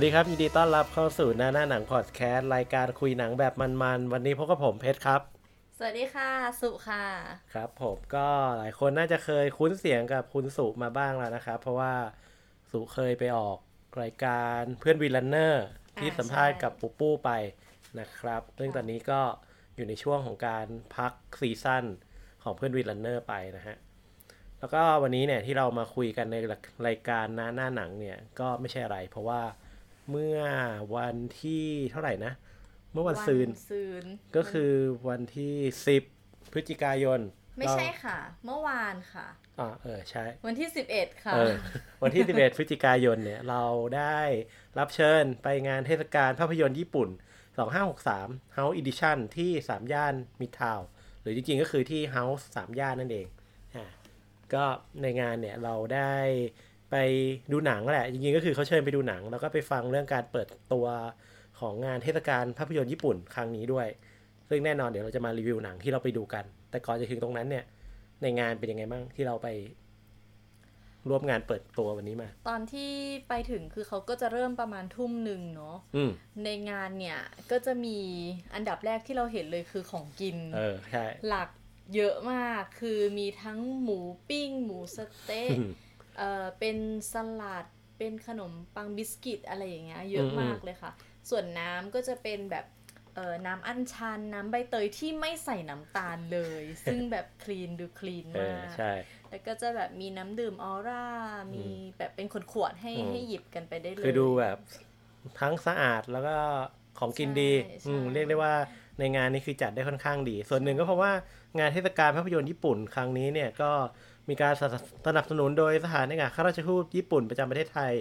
สวัสดีครับ ยินดีต้อนรับเข้าสู่หน้าหน้าหนังพอดแคสต์รายการคุยหนังแบบมันๆ วันนี้พบกับผมเพชรครับ สวัสดีค่ะ สุค่ะ ครับผมก็หลายคนน่าจะเคยคุ้นเสียงกับคุณสุมาบ้างแล้วนะครับ เพราะว่าสุเคยไปออกรายการเพื่อนวีลันเนอร์ที่อ่าสัมภาษณ์ใช่กับปูปูไปนะครับ ซึ่งตอนนี้ก็อยู่ในช่วงของการพัก season ของเพื่อนวีลันเนอร์ไปนะฮะแล้วก็วันนี้เนี่ยที่เรามาคุยกันในรายการหน้าหน้าหนังเนี่ยก็ไม่ใช่อะไร เพราะว่า เมื่อวันที่เท่าไหร่นะ เมื่อวันซืนซืน ก็คือวันที่10พฤศจิกายน ไม่ใช่ค่ะ เมื่อวานค่ะอ่าเออใช่ วันที่11ค่ะเออวันที่11พฤศจิกายนเนี่ยเราได้รับเชิญไปงานเทศกาลภาพยนตร์ญี่ปุ่น 2563 House Edition ที่3ย่านมิตรทาวน์หรือจริงๆก็คือที่ House 3ย่านนั่นเองอ่าก็ในงานเนี่ยเราได้ ไปดูหนังแหละ จริงๆก็คือเขาเชิญไปดูหนัง แล้วก็ไปฟังเรื่องการเปิดตัวของงานเทศกาลภาพยนตร์ญี่ปุ่นครั้งนี้ด้วย ซึ่งแน่นอนเดี๋ยวเราจะมารีวิวหนังที่เราไปดูกัน แต่ก่อนจะถึงตรงนั้นเนี่ย ในงานเป็นยังไงบ้างที่เราไปร่วมงานเปิดตัววันนี้มา ตอนที่ไปถึงคือเขาก็จะเริ่มประมาณทุ่มหนึ่งเนาะอืมในงานเนี่ยก็จะมีอันดับแรกที่เราเห็นเลยคือของกิน เออใช่หลักเยอะมากคือมีทั้งหมูปิ้ง หมูสะเต๊ะอืม เออเป็นสลัดเป็นขนมปังบิสกิตอะไรอย่างเงี้ยเยอะอืมมากเลยค่ะ ส่วนน้ำก็จะเป็นแบบเออน้ำอัญชันน้ำใบเตยที่ไม่ใส่น้ำตาลเลย ซึ่งแบบคลีนดูคลีนเอมาอกใช่แล้วก็จะแบบมีน้ำดื่มออร่า มีแบบเป็นขวดๆให้อืมให้หยิบกันไปได้เลย คือดูแบบทั้งสะอาดแล้วก็ของกินดีใช่อืมใช่เรียกได้ว่าในงานนี้คือจัดได้ค่อนข้างดี ส่วนหนึ่งก็เพราะว่างานเทศกาลภาพยนตร์ญี่ปุ่นครั้งนี้เนี่ยก็ มีการสนับสนับสนุนโดยสถานเอกอัครราชทูตญี่ปุ่นประจำประเทศไทย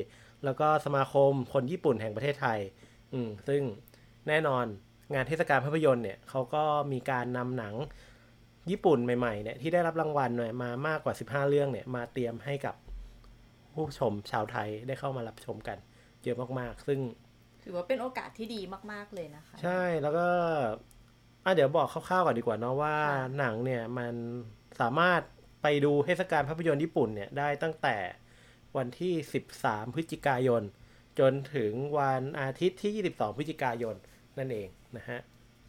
แล้วก็สมาคมคนญี่ปุ่นแห่งประเทศไทย อืมซึ่งแน่นอนงานเทศกาลภาพยนตร์เนี่ยเขาก็มีการนำหนังญี่ปุ่นใหม่ๆเนี่ยที่ได้รับรางวัลเนี่ยมามากกว่า 15 เรื่องเนี่ยมาเตรียมให้กับผู้ชมชาวไทยได้เข้ามารับชมกันเยอะมากๆ ซึ่ง ถือว่าเป็นโอกาสที่ดีมาก ๆเลยนะคะ ใช่แล้วก็อะเดี๋ยวบอกคร่าวๆก่อนดีกว่าเนาะว่าค่ะหนังเนี่ยมันสามารถ ไปดูเทศกาลภาพยนตร์ญี่ปุ่นเนี่ยได้ตั้งแต่วันที่ 13 พฤศจิกายน จนถึงวันอาทิตย์ที่ 22 พฤศจิกายนนั่นเองนะฮะ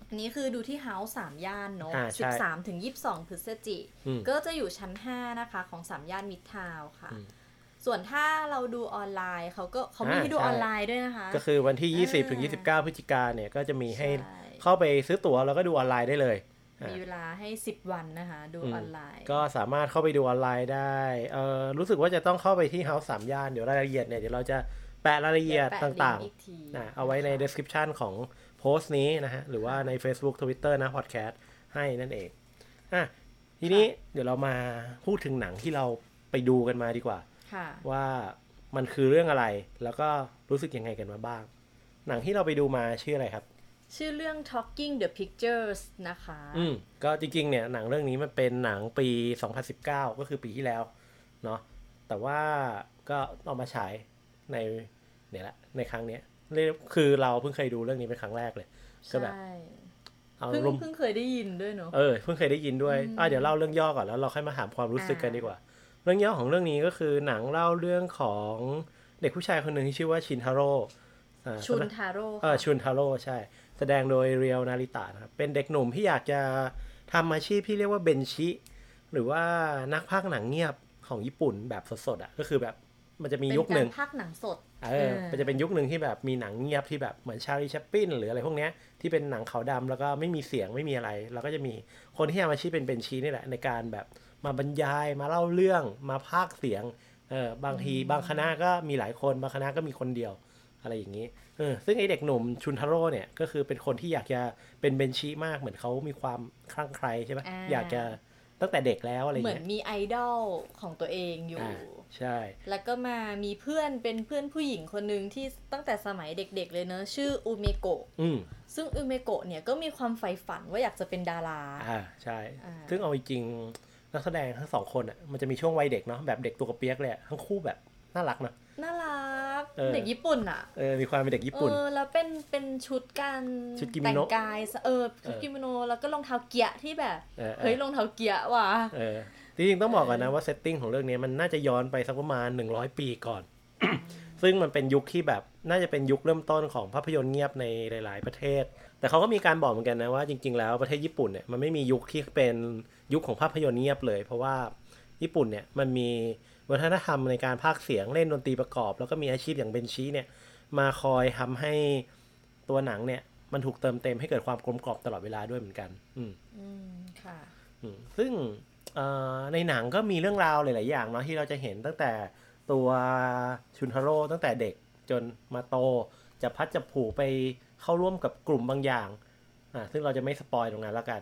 อันนี้คือดูที่เฮาส์สามย่านเนาะอ่าใช่13ถึง22พฤศจิอืมก็จะอยู่ชั้น5นะคะของสามย่านมิตรทาวน์ค่ะอืมส่วนถ้าเราดูออนไลน์เขาก็เขามีอ่าให้ดูใช่ออนไลน์ด้วยนะคะ ก็คือวันที่อ่า20ถึง29พฤศจิกาเนี่ยก็จะมีให้ใช่เข้าไปซื้อตั๋วแล้วก็ดูออนไลน์ได้เลยอะ มีเวลาให้ 10 วันนะคะ ดูอืมออนไลน์ ก็สามารถเข้าไปดูออนไลน์ได้เอ่อรู้สึกว่าจะต้องเข้าไปที่เฮาส์สามย่าน เดี๋ยวรายละเอียดเนี่ย เดี๋ยวเราจะแปะรายละเอียดแปะตลิง่างก์อีกทีๆนะเอาไว้ในะคะ description ของโพสต์นี้นะฮะ หรือว่าใน Facebook Twitter นะ podcast ให้นั่นเองอะทีนี้เดี๋ยวเรามาพูดถึงหนังที่เราไปดูกันมาดีกว่าค่ะว่ามันคือเรื่องอะไรแล้วก็รู้สึกยังไงกันมาบ้าง หนังที่เราไปดูมาชื่ออะไรครับ ชื่อเรื่อง Talking the Pictures นะคะ อืม ก็จริงๆ เนี่ย หนังเรื่องนี้มันเป็นหนังปี 2019 ก็คือปีที่แล้ว เนาะ แต่ว่าก็เอามาฉายในเนี่ยแหละ ในครั้งเนี้ยเรียกคือเราเพิ่งเคยดูเรื่องนี้เป็นครั้งแรกเลย ก็แบบใช่เอาเพิ่งรวมเพิ่งเคยได้ยินด้วยเนาะ เออ เพิ่งเคยได้ยินด้วย อะเดี๋ยวเล่าเรื่องย่อก่อนแล้วเราค่อยมาถามความรู้สึกกันอ่าดีกว่า เรื่องย่อของเรื่องนี้ก็คือหนังเล่าเรื่องของเด็กผู้ชายคนหนึ่งที่ชื่อว่าชินทาโร่อ่า ชุนทาโร่เออค่ะชุนทาโร่ใช่ แสดงโดยเรียวนาริตะนะครับเป็นเด็กหนุ่มที่อยากจะทำอาชีพที่เรียกว่าเบนชิ หรือว่านักพากย์หนังเงียบของญี่ปุ่นแบบสดๆอะก็คือแบบมันจะมีเป็นยุคหนึ่งการพักหนังสด เออ มันจะเป็นยุคหนึ่งที่แบบมีหนังเงียบที่แบบเหมือนชาลีชัปปินหรืออะไรพวกเนี้ยที่เป็นหนังขาวดำแล้วก็ไม่มีเสียงไม่มีอะไร แล้วก็จะมีคนที่ทำอาชีพเป็นเบนชีนี่แหละ ในการแบบมาบรรยายมาเล่าเรื่องมาพากย์เสียง เออบางทีบางคณะก็มีหลายคนบางคณะก็มีคนเดียว อะไรอย่างนี้เออซึ่งไอเด็กหนุ่มชุนทาโร่เนี่ยก็คือเป็นคนที่อยากจะเป็นเบนชีมากเหมือนเขามีความคลั่งไคล้ใช่ไหมอ่าอยากจะตั้งแต่เด็กแล้วอะไรเหมือเงี้นยมีไอดอลของตัวเองอยู่อ่าใช่ แล้วก็มามีเพื่อนเป็นเพื่อนผู้หญิงคนหนึ่งที่ตั้งแต่สมัยเด็กๆเลยเนอะชื่ออุเมโกะอืมซึ่งอุเมโกะเนี่ยก็มีความใฝ่ฝันว่าอยากจะเป็นดารา อ่า ใช่อ่าซึ่งเอาจริงๆนักแสดงทั้งสองคนอะมันจะมีช่วงวัยเด็กเนาะแบบเด็กตัวกระเปียกเลยอะทั้งคู่แบบน่ารักเนาะน่ารัก เออเด็กญี่ปุ่นอะเออมีความเป็นเด็กญี่ปุ่นเออแล้วเป็นเป็นชุดการชุดกิโมแต่งโนะกายเออชุดเออกิโมโนแล้วก็รองเท้าเกียะที่แบบเออเอเฮ้ยอรองเท้าเกียะว่ะเออจริงๆต้องบอกก่อนนะว่าเซตติ้งของเรื่องนี้มันน่าจะย้อนไปสักประมาณ100 ปีก่อน ซึ่งมันเป็นยุคที่แบบน่าจะเป็นยุคเริ่มต้นของภาพยนตร์เงียบในหลาย ๆ ประเทศ แต่เขาก็มีการบอกเหมือนกันนะว่าจริง ๆ แล้วประเทศญี่ปุ่นเนี่ยมันไม่มียุคที่เป็นยุคของภาพยนตร์เงียบเลย เพราะว่า ญี่ปุ่นเนี่ยมันมีวัฒนธรรมในการพากย์เสียงเล่นดนตรีประกอบ แล้วก็มีอาชีพอย่างเบนชีเนี่ยมาคอยทำให้ตัวหนังเนี่ยมันถูกเติมเต็มให้เกิดความกลมกล่อมตลอดเวลาด้วยเหมือนกัน อืมอืมค่ะอืมซึ่งเอ่อในหนังก็มีเรื่องราวหลาย ๆ อย่างเนาะที่เราจะเห็นตั้งแต่ตัวชุนทาโร่ตั้งแต่เด็กจนมาโตจะพัดจะผูไปเข้าร่วมกับกลุ่มบางอย่างอ่าซึ่งเราจะไม่สปอยตรงนั้นแล้วกัน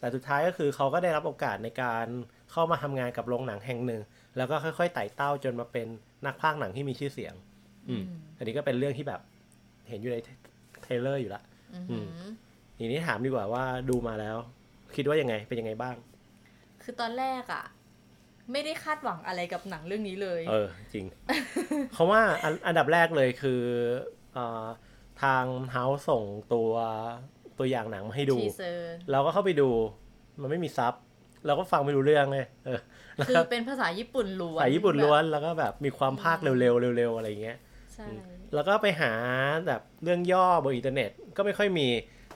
แต่สุดท้ายก็คือเขาก็ได้รับโอกาสในการเข้ามาทำงานกับโรงหนังแห่งหนึ่ง แล้วก็ค่อยๆไต่เต้าจนมาเป็นนักพากย์หนังที่มีชื่อเสียง อืมอันนี้ก็เป็นเรื่องที่แบบเห็นอยู่ใน trailer อยู่ละอืมทีนี้ถามดีกว่าว่าดูมาแล้ว คิดว่ายังไงเป็นยังไงบ้าง คือตอนแรกอะไม่ได้คาดหวังอะไรกับหนังเรื่องนี้เลย เออ จริง เพราะว่าอันอันดับแรกเลยคือเอ่อทาง House ส่งตัว ตัวอย่างหนังมาให้ดู teaser เราก็เข้าไปดู มันไม่มี sub เราก็ฟังไม่รู้เรื่องเลยเออแล้วคือก็เป็นภาษาญี่ปุ่นล้วนสายญี่ปุ่นล้วนแล้วก็แบบมีความภาคเร็วๆเร็วๆอะไรอย่างเงี้ยใช่แล้วก็ไปหาแบบเรื่องย่อบนอินเทอร์เน็ตก็ไม่ค่อยมี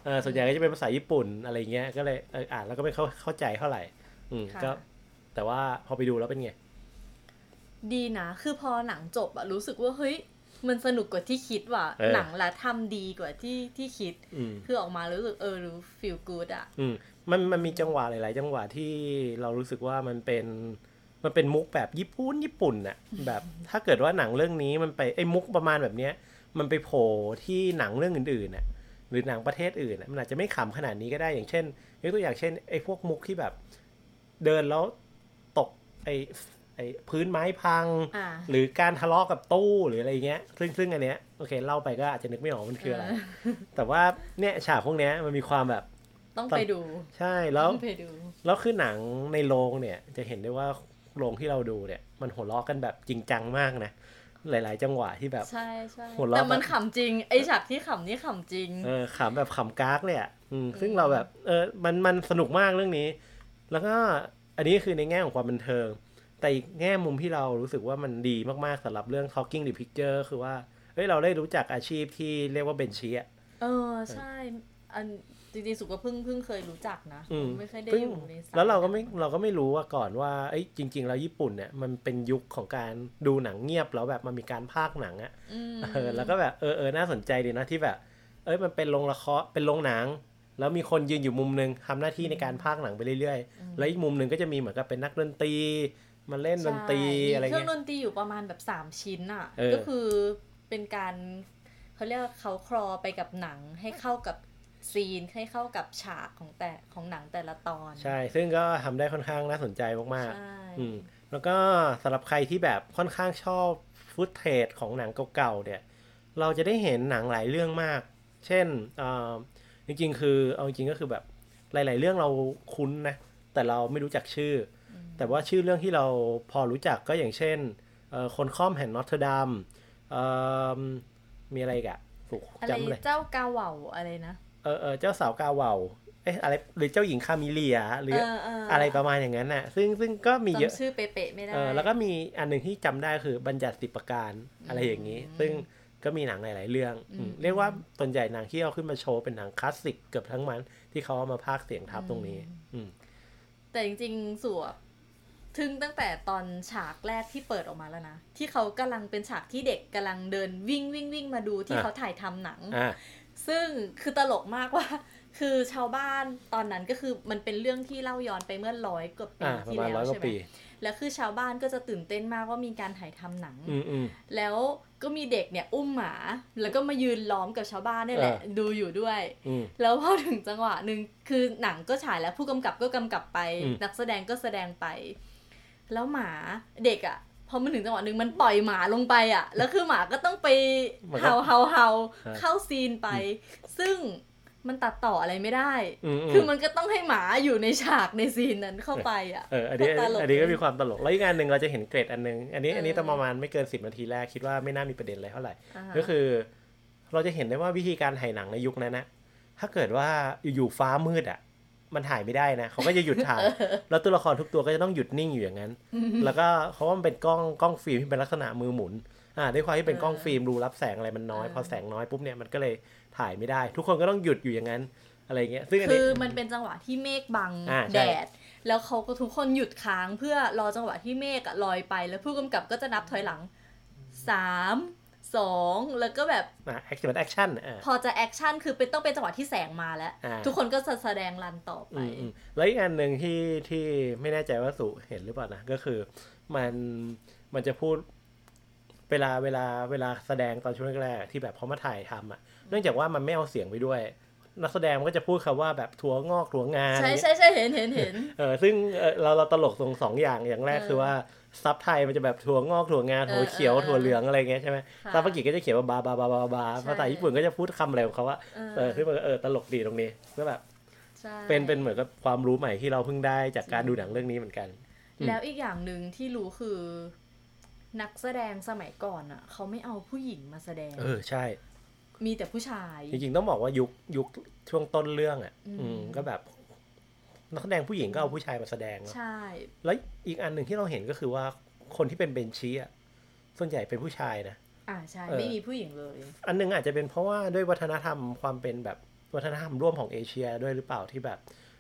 เออส่วนใหญ่ก็จะเป็นภาษาญี่ปุ่นอะไรเงี้ยก็เลยเอออ่านแล้วก็ไม่เข้าเข้าใจเท่าไหร่ อืมค่ะก็แต่ว่าพอไปดูแล้วเป็นไง ดีนะ คือพอหนังจบอะรู้สึกว่าเฮ้ย มันสนุกกว่าที่คิดว่ะเออหนังละทำดีกว่าที่ที่คิดอืมคือออกมารู้สึกเออรู้ฟีลกูดอะอืมมันมันมีจังหวะหลาย ๆ จังหวะที่เรารู้สึกว่ามันเป็นมันเป็นมุกแบบญี่ปุ่นญี่ปุ่นน่ะแบบถ้าเกิดว่าหนังเรื่องนี้มันไปไอ้มุกประมาณแบบเนี้ย มันไปโผล่ที่หนังเรื่องอื่นๆน่ะหรือหนังประเทศอื่นน่ะมันอาจจะไม่ขำขนาดนี้ก็ได้อย่างเช่นยกตัวอย่างเช่นไอ้พวกมุกที่แบบ เดินแล้วตกไอ้ ไอ้พื้นไม้พังอ่าหรือการทะเลาะกับตู้หรืออะไรเงี้ย ซึ่งซึ่งอันเนี้ยโอเคเล่าไปก็อาจจะนึกไม่ออกมันคืออะไร แต่ว่าเนี่ยฉากพวกเนี้ยมันมีความแบบ ต้องไปดู ใช่แล้วต้องไปดูแล้วคือหนังในโรงเนี่ย จะเห็นได้ว่าโรงที่เราดูเนี่ย มันหัวเราะกันแบบจริงจังมากนะหลาย ๆ จังหวะที่แบบใช่ใช่หัวเราะแต่มันขำจริงไอฉากที่ขำนี่ขำจริงเออขำแบบขำกากเลยอะอืมซึ่งเราแบบเออมันมันสนุกมากเรื่องนี้ แล้วก็อันนี้คือในแง่ของความบันเทิง แต่อีกแง่มุมที่เรารู้สึกว่ามันดีมากๆสำหรับเรื่อง Talking the Picture คือว่า เฮ้ย เราได้รู้จักอาชีพที่เรียกว่าเบนชีอะเออ ใช่ อันจริงๆ สุก็เพิ่งเพิ่งเคยรู้จักนะอืมไม่เคยได้ซึ่งอยู่ในสยแล้วเราก็ไม่เราก็ไม่รู้ว่าก่อนว่าเอ้ยจริง ๆ แล้วญี่ปุ่นเนี่ยมันเป็นยุคของการดูหนังเงียบแล้วแบบมันมีการพากย์หนังอะอืมเออแล้วก็แบบเออเออน่าสนใจดีนะที่แบบ เอ้ยมันเป็นโรงละครเป็นโรงหนัง แล้วมีคนยืนอยู่มุมหนึ่งทำหน้าที่ในการพากย์หนังไปเรื่อยๆ แล้วอีกมุมหนึ่งก็จะมีเหมือนกับเป็นนักดนตรี มาเล่นดนตรีใช่อะไรมีเครื่อเงี้งยดนตรีอยู่ประมาณแบบสามชิ้นอะเออก็คือเป็นการเขาเรียกว่าเขาคลอไปกับหนังให้เข้ากับซีนให้เข้ากับฉากของแต่ของหนังแต่ละตอน ใช่ ซึ่งก็ทำได้ค่อนข้างน่าสนใจมากใช่ๆอืมแล้วก็สำหรับใครที่แบบค่อนข้างชอบฟุตเทจของหนังเก่าๆเนี่ย เราจะได้เห็นหนังหลายเรื่องมาก เช่นเอ่อจริงๆ คือเอาจริงๆก็คือแบบหลาย ๆ เรื่องเราคุ้นนะ แต่เราไม่รู้จักชื่ออ แต่ว่าชื่อเรื่องที่เราพอรู้จักก็อย่างเช่นเอ่อคนค่อมแห่งนอตเทอร์ดัมเอิ่มมีอะไรอีกอะถูกอะไรจำเลยเจ้ากาเหว่าอะไรนะเออเออเจ้าสาวกาเหว่าเอ๊ะอะไรหรือเจ้าหญิงคามิเลียหรือเออเออออะไรประมาณอย่างนั้นน่ะ ซึ่งซึ่งก็มีเยอะจำชื่อเป๊ะๆไม่ได้เออแล้วก็มีอันหนึ่งที่จำได้คือบัญญัติสิบประการอะไรอย่างนี้ ซึ่งก็มีหนังหลาย ๆ เรื่องอืมเรียกว่าส่วนใหญ่หนังที่เอาขึ้นมาโชว์เป็นหนังคลาสสิกเกือบทั้งนั้นที่เขาเอามาพากย์เสียงทับตรงนี้ อืมแต่จริงๆสัว ทึ่งตั้งแต่ตอนฉากแรกที่เปิดออกมาแล้วนะ ที่เขากำลังเป็นฉากที่เด็กกำลังเดินวิ่งวิ่งวิ่งมาดูที่อะเขาถ่ายทำหนังอ่าซึ่งคือตลกมากว่า คือชาวบ้านตอนนั้นก็คือมันเป็นเรื่องที่เล่าย้อนไปเมื่อร้อยกว่าปีอ่าประที่มาณแล้วร้อยกว่าใช่ไหมปีแล้วคือชาวบ้านก็จะตื่นเต้นมากว่ามีการถ่ายทำหนังอืมอืมแล้วก็มีเด็กเนี่ยอุ้มหมา แล้วก็มายืนล้อมกับชาวบ้านนี่แหละเออดูอยู่ด้วยอืมแล้วพอถึงจังหวะหนึ่งคือหนังก็ฉายแล้วผู้กำกับก็กำกับไปอืมนักแสดงก็แสดงไป แล้วหมาเด็กอะ่ะพอมันถึงจังหวะหนึ่งมันปล่อยหมาลงไปอะ่ะ แล้วคือหมาก็ต้องไปมันก็เฮาเฮาเฮาฮะเข้าซีนไป ซึ่งมันตัดต่ออะไรไม่ได้อืมอืคือมมันก็ต้องให้หมาอยู่ในฉากในซีนนั้นเข้าไปอะ เออ อันนี้ก็ตลกอันนี้ก็มีความตลก แล้วอีกงานหนึ่งเราจะเห็นเกรดอันหนึง อันนี้เอออัอันนี้ตอนประมาณไม่เกินสิบนาทีแรกคิดว่าไม่น่ามีประเด็นอะไรเท่าไหร่อ่าก็คือ เราจะเห็นได้ว่าวิธีการถ่ายหนังในยุคนั้นนะ ถ้าเกิดว่าอยู่ๆฟ้ามืดอะ มันถ่ายไม่ได้นะเขาก็จะหยุดถ่าย แล้วตัวละครทุกตัวก็จะต้องหยุดนิ่งอยู่อย่างนั้น แล้วก็เพราะว่ามันเป็นกล้องกล้องฟิล์มที่เป็นลักษณะมือหมุนอ่าด้วยความที่เป็นเออกล้องฟิล์มรูรับแสงอะไรมันน้อยเออพอแสงน้อยปุ๊บเนี่ยมันก็เลยถ่ายไม่ได้ ทุกคนก็ต้องหยุดอยู่อย่างนั้นอะไรเงี้ยซึ่งอันคืนี้อมันเป็นจังหวะที่เมฆบังอ่าใช่แดดแล้วเขาก็ทุกคนหยุดค้างเพื่อรอจังหวะที่เมฆอะลอยไป แล้วผู้กำกับก็จะนับถอยหลังสาม สองแล้วก็แบบอ่า action action อ่าพอจะ action คือเป็นต้องเป็นจังหวะที่แสงมาแล้วอ่าทุกคนก็จะแสดง run ต่อไปอืมอืมแล้วอีกอันหนึ่งที่ที่ไม่แน่ใจว่าสุเห็นหรือเปล่านะ ก็คือมันมันจะพูดเวลาเวลาเวลาแสดงตอนช่วงแรกๆที่แบบเขามาถ่ายทำอะ เนื่องจากว่ามันไม่เอาเสียงไปด้วย นักแสดงมันก็จะพูดคำว่าแบบถั่วงอกถั่วงาใช่อะไรเงี้ยใช่ใช่เห็นเห็นเห็นเออซึ่งเออเราเราตลกตรงสองอย่างอย่างแรกเออคือว่าซับไทยมันจะแบบถั่วงอกถั่วงาถั่วเขียวเออเออถั่วเหลืองอะไรเงี้ยใช่ไหมค่ะซับอังกฤษก็จะเขียนว่าบาบาบาบาบาใช่ภาษาญี่ปุ่นก็จะพูดคำอะไรของเขาว่าเออเออซึ่งมันก็เออตลกดีตรงนี้ก็แบบใช่เป็นเป็นเหมือนกับความรู้ใหม่ที่เราเพิ่งได้จากการดูหนังเรื่องนี้เหมือนกันอืมแล้วอีกอย่างหนึ่งที่รู้คือนักแสดงสมัยก่อนอะ เขาไม่เอาผู้หญิงมาแสดง เออใช่ มีแต่ผู้ชาย จริงๆต้องบอกว่ายุคยุคช่วงต้นเรื่องอะ อืมอืมก็แบบนักแสดงผู้หญิงก็เอาผู้ชายมาแสดงเนอะใช่ แล้วอีกอันหนึ่งที่เราเห็นก็คือว่าคนที่เป็นเบนชีอะส่วนใหญ่เป็นผู้ชายนะอ่าใช่เออไม่มีผู้หญิงเลย อันหนึงอาจจะเป็นเพราะว่าด้วยวัฒนธรรมความเป็นแบบวัฒนธรรมร่วมของเอเชียด้วยหรือเปล่าที่แบบ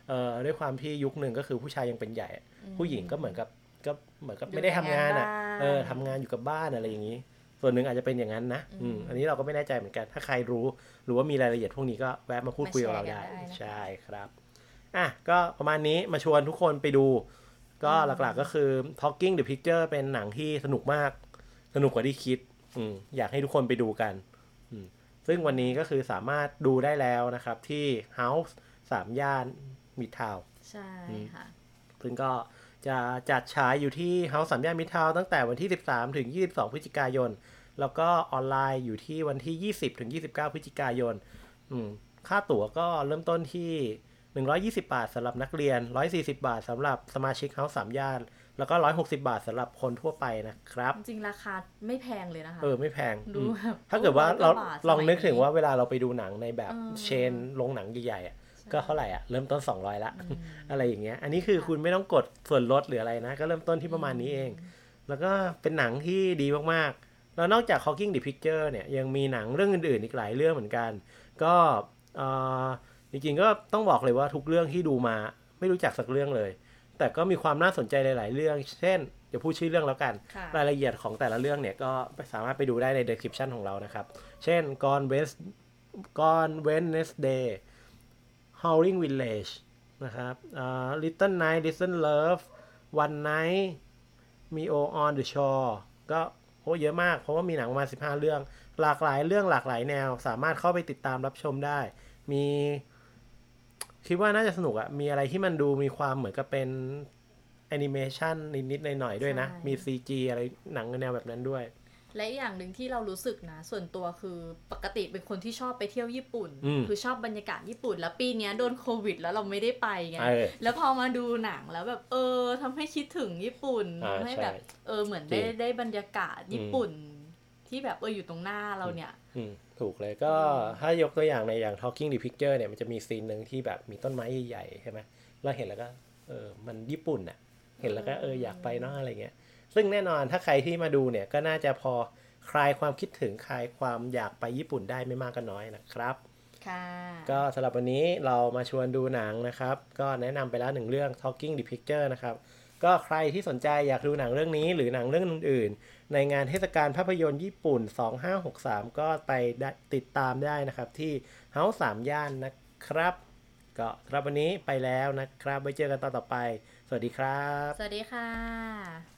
เอ่อด้วยความที่ยุคหนึ่งก็คือผู้ชายยังเป็นใหญ่ ผู้หญิงก็เหมือนกับก็เหมือนกับไม่ได้ทำงานอะดูแลงานบ้านเออทำงานอยู่กับบ้านอะไรอย่างนี้ ส่วนหนึ่งอาจจะเป็นอย่างนั้นนะอืมอันนี้เราก็ไม่แน่ใจเหมือนกัน ถ้าใครรู้ หรือว่ามีรายละเอียดพวกนี้ก็แวะมาพูดคุยกับเราได้มาแชร์กันได้นะคะใช่ครับ อะ ก็ประมาณนี้มาชวนทุกคนไปดู ก็หลักๆก็คือ Talking the Picture เป็นหนังที่สนุกมาก สนุกกว่าที่คิด อืมอยากให้ทุกคนไปดูกัน อืมซึ่งวันนี้ก็คือสามารถดูได้แล้วนะครับที่ House สามย่านมิดทาวใช่อืมค่ะ ซึ่งก็ จะจัดฉายอยู่ที่ House สามย่านมิดทาวตั้งแต่วันที่ 13 ถึง 22 พฤศจิกายน แล้วก็ออนไลน์อยู่ที่วันที่ 20 ถึง 29 พฤศจิกายนอืมค่าตั๋วก็เริ่มต้นที่ 120 บาทสำหรับนักเรียน 140 บาทสำหรับสมาชิก House สามย่าน แล้วก็ 160 บาทสำหรับคนทั่วไปนะครับ จริงๆราคาไม่แพงเลยนะคะ เออ ไม่แพง ดูอืมแบบถ้าเกิดว่าร้เราอยกว่าบาทลองนึกสมัยถึงว่าเวลาเราไปดูหนังในแบบเออเชนโรงหนังใหญ่ๆอะ ก็เท่าไหร่อะเริ่มต้น 200ละอืมอะไรอย่างเงี้ย อันนี้คือคุณไม่ต้องกดส่วนลดหรืออะไรนะ ก็เริ่มต้นที่ประมาณนี้เอง แล้วก็เป็นหนังที่ดีมากๆ แล้วนอกจาก Hawking the Picture เนี่ยยังมีหนังเรื่องอื่นๆอีกหลายเรื่องเหมือนกัน ก็เอ่อจริงๆก็ต้องบอกเลยว่าทุกเรื่องที่ดูมาไม่รู้จักสักเรื่องเลย แต่ก็มีความน่าสนใจหลาย ๆ เรื่อง เช่นเดี๋ยวพูดชื่อเรื่องแล้วกันค่ะรายละเอียดของแต่ละเรื่องเนี่ยก็สามารถไปดูได้ใน description ของเรานะครับ เช่น Gone West Gone Wednesday Howling Village นะครับอ่า Little Night Little Love One Night Mio on the Shore ก็โหเยอะมาก เพราะว่ามีหนังประมาณ 15 เรื่อง หลากหลายเรื่องหลากหลายแนว สามารถเข้าไปติดตามรับชมได้ มี คิดว่าน่าจะสนุกอะมีอะไรที่มันดูมีความเหมือนกับเป็นแอนิเมชันนิดๆหน่อยๆด้วยนะใช่มี CG อะไรหนังแนวแบบนั้นด้วย และอีกอย่างหนึ่งที่เรารู้สึกนะ ส่วนตัวคือปกติเป็นคนที่ชอบไปเที่ยวญี่ปุ่นอืมคือชอบบรรยากาศญี่ปุ่น แล้วปีเนี้ยโดนโควิด แล้วเราไม่ได้ไปไงเออแล้วพอมาดูหนังแล้วแบบเออทำให้คิดถึงญี่ปุ่นอ่าทำให้ใช่แบบ เออเหมือนจริได้งได้บรรยากาศญี่ปุ่น ที่แบบเอออยู่ตรงหน้าเราเนี่ยอืมถูกเลยก็ถ้ายกตัวอย่างในอย่าง Talking the Picture เนี่ยมันจะมีซีนหนึ่งที่แบบมีต้นไม้ใหญ่ๆใช่ไหมเราเห็นแล้วก็เออมันญี่ปุ่นอะเห็นแล้วก็เอออยากไปเนาะอะไรเงี้ย ซึ่งแน่นอนถ้าใครที่มาดูเนี่ยก็น่าจะพอคลายความคิดถึงคลายความอยากไปญี่ปุ่นได้ไม่มากก็น้อยนะครับค่ะก็สำหรับวันนี้เรามาชวนดูหนังนะครับ ก็แนะนำไปแล้วหนึ่งเรื่อง Talking the Picture นะครับ ก็ใครที่สนใจอยากดูหนังเรื่องนี้หรือหนังเรื่องอื่นๆ ในงานเทศกาลภาพยนตร์ญี่ปุ่น 2563 ก็ไปได้ติดตามได้นะครับ ที่ House 3ย่านนะครับ ก็สำหรับวันนี้ไปแล้วนะครับไว้เจอกันตอนต่อไป สวัสดีครับ สวัสดีค่ะ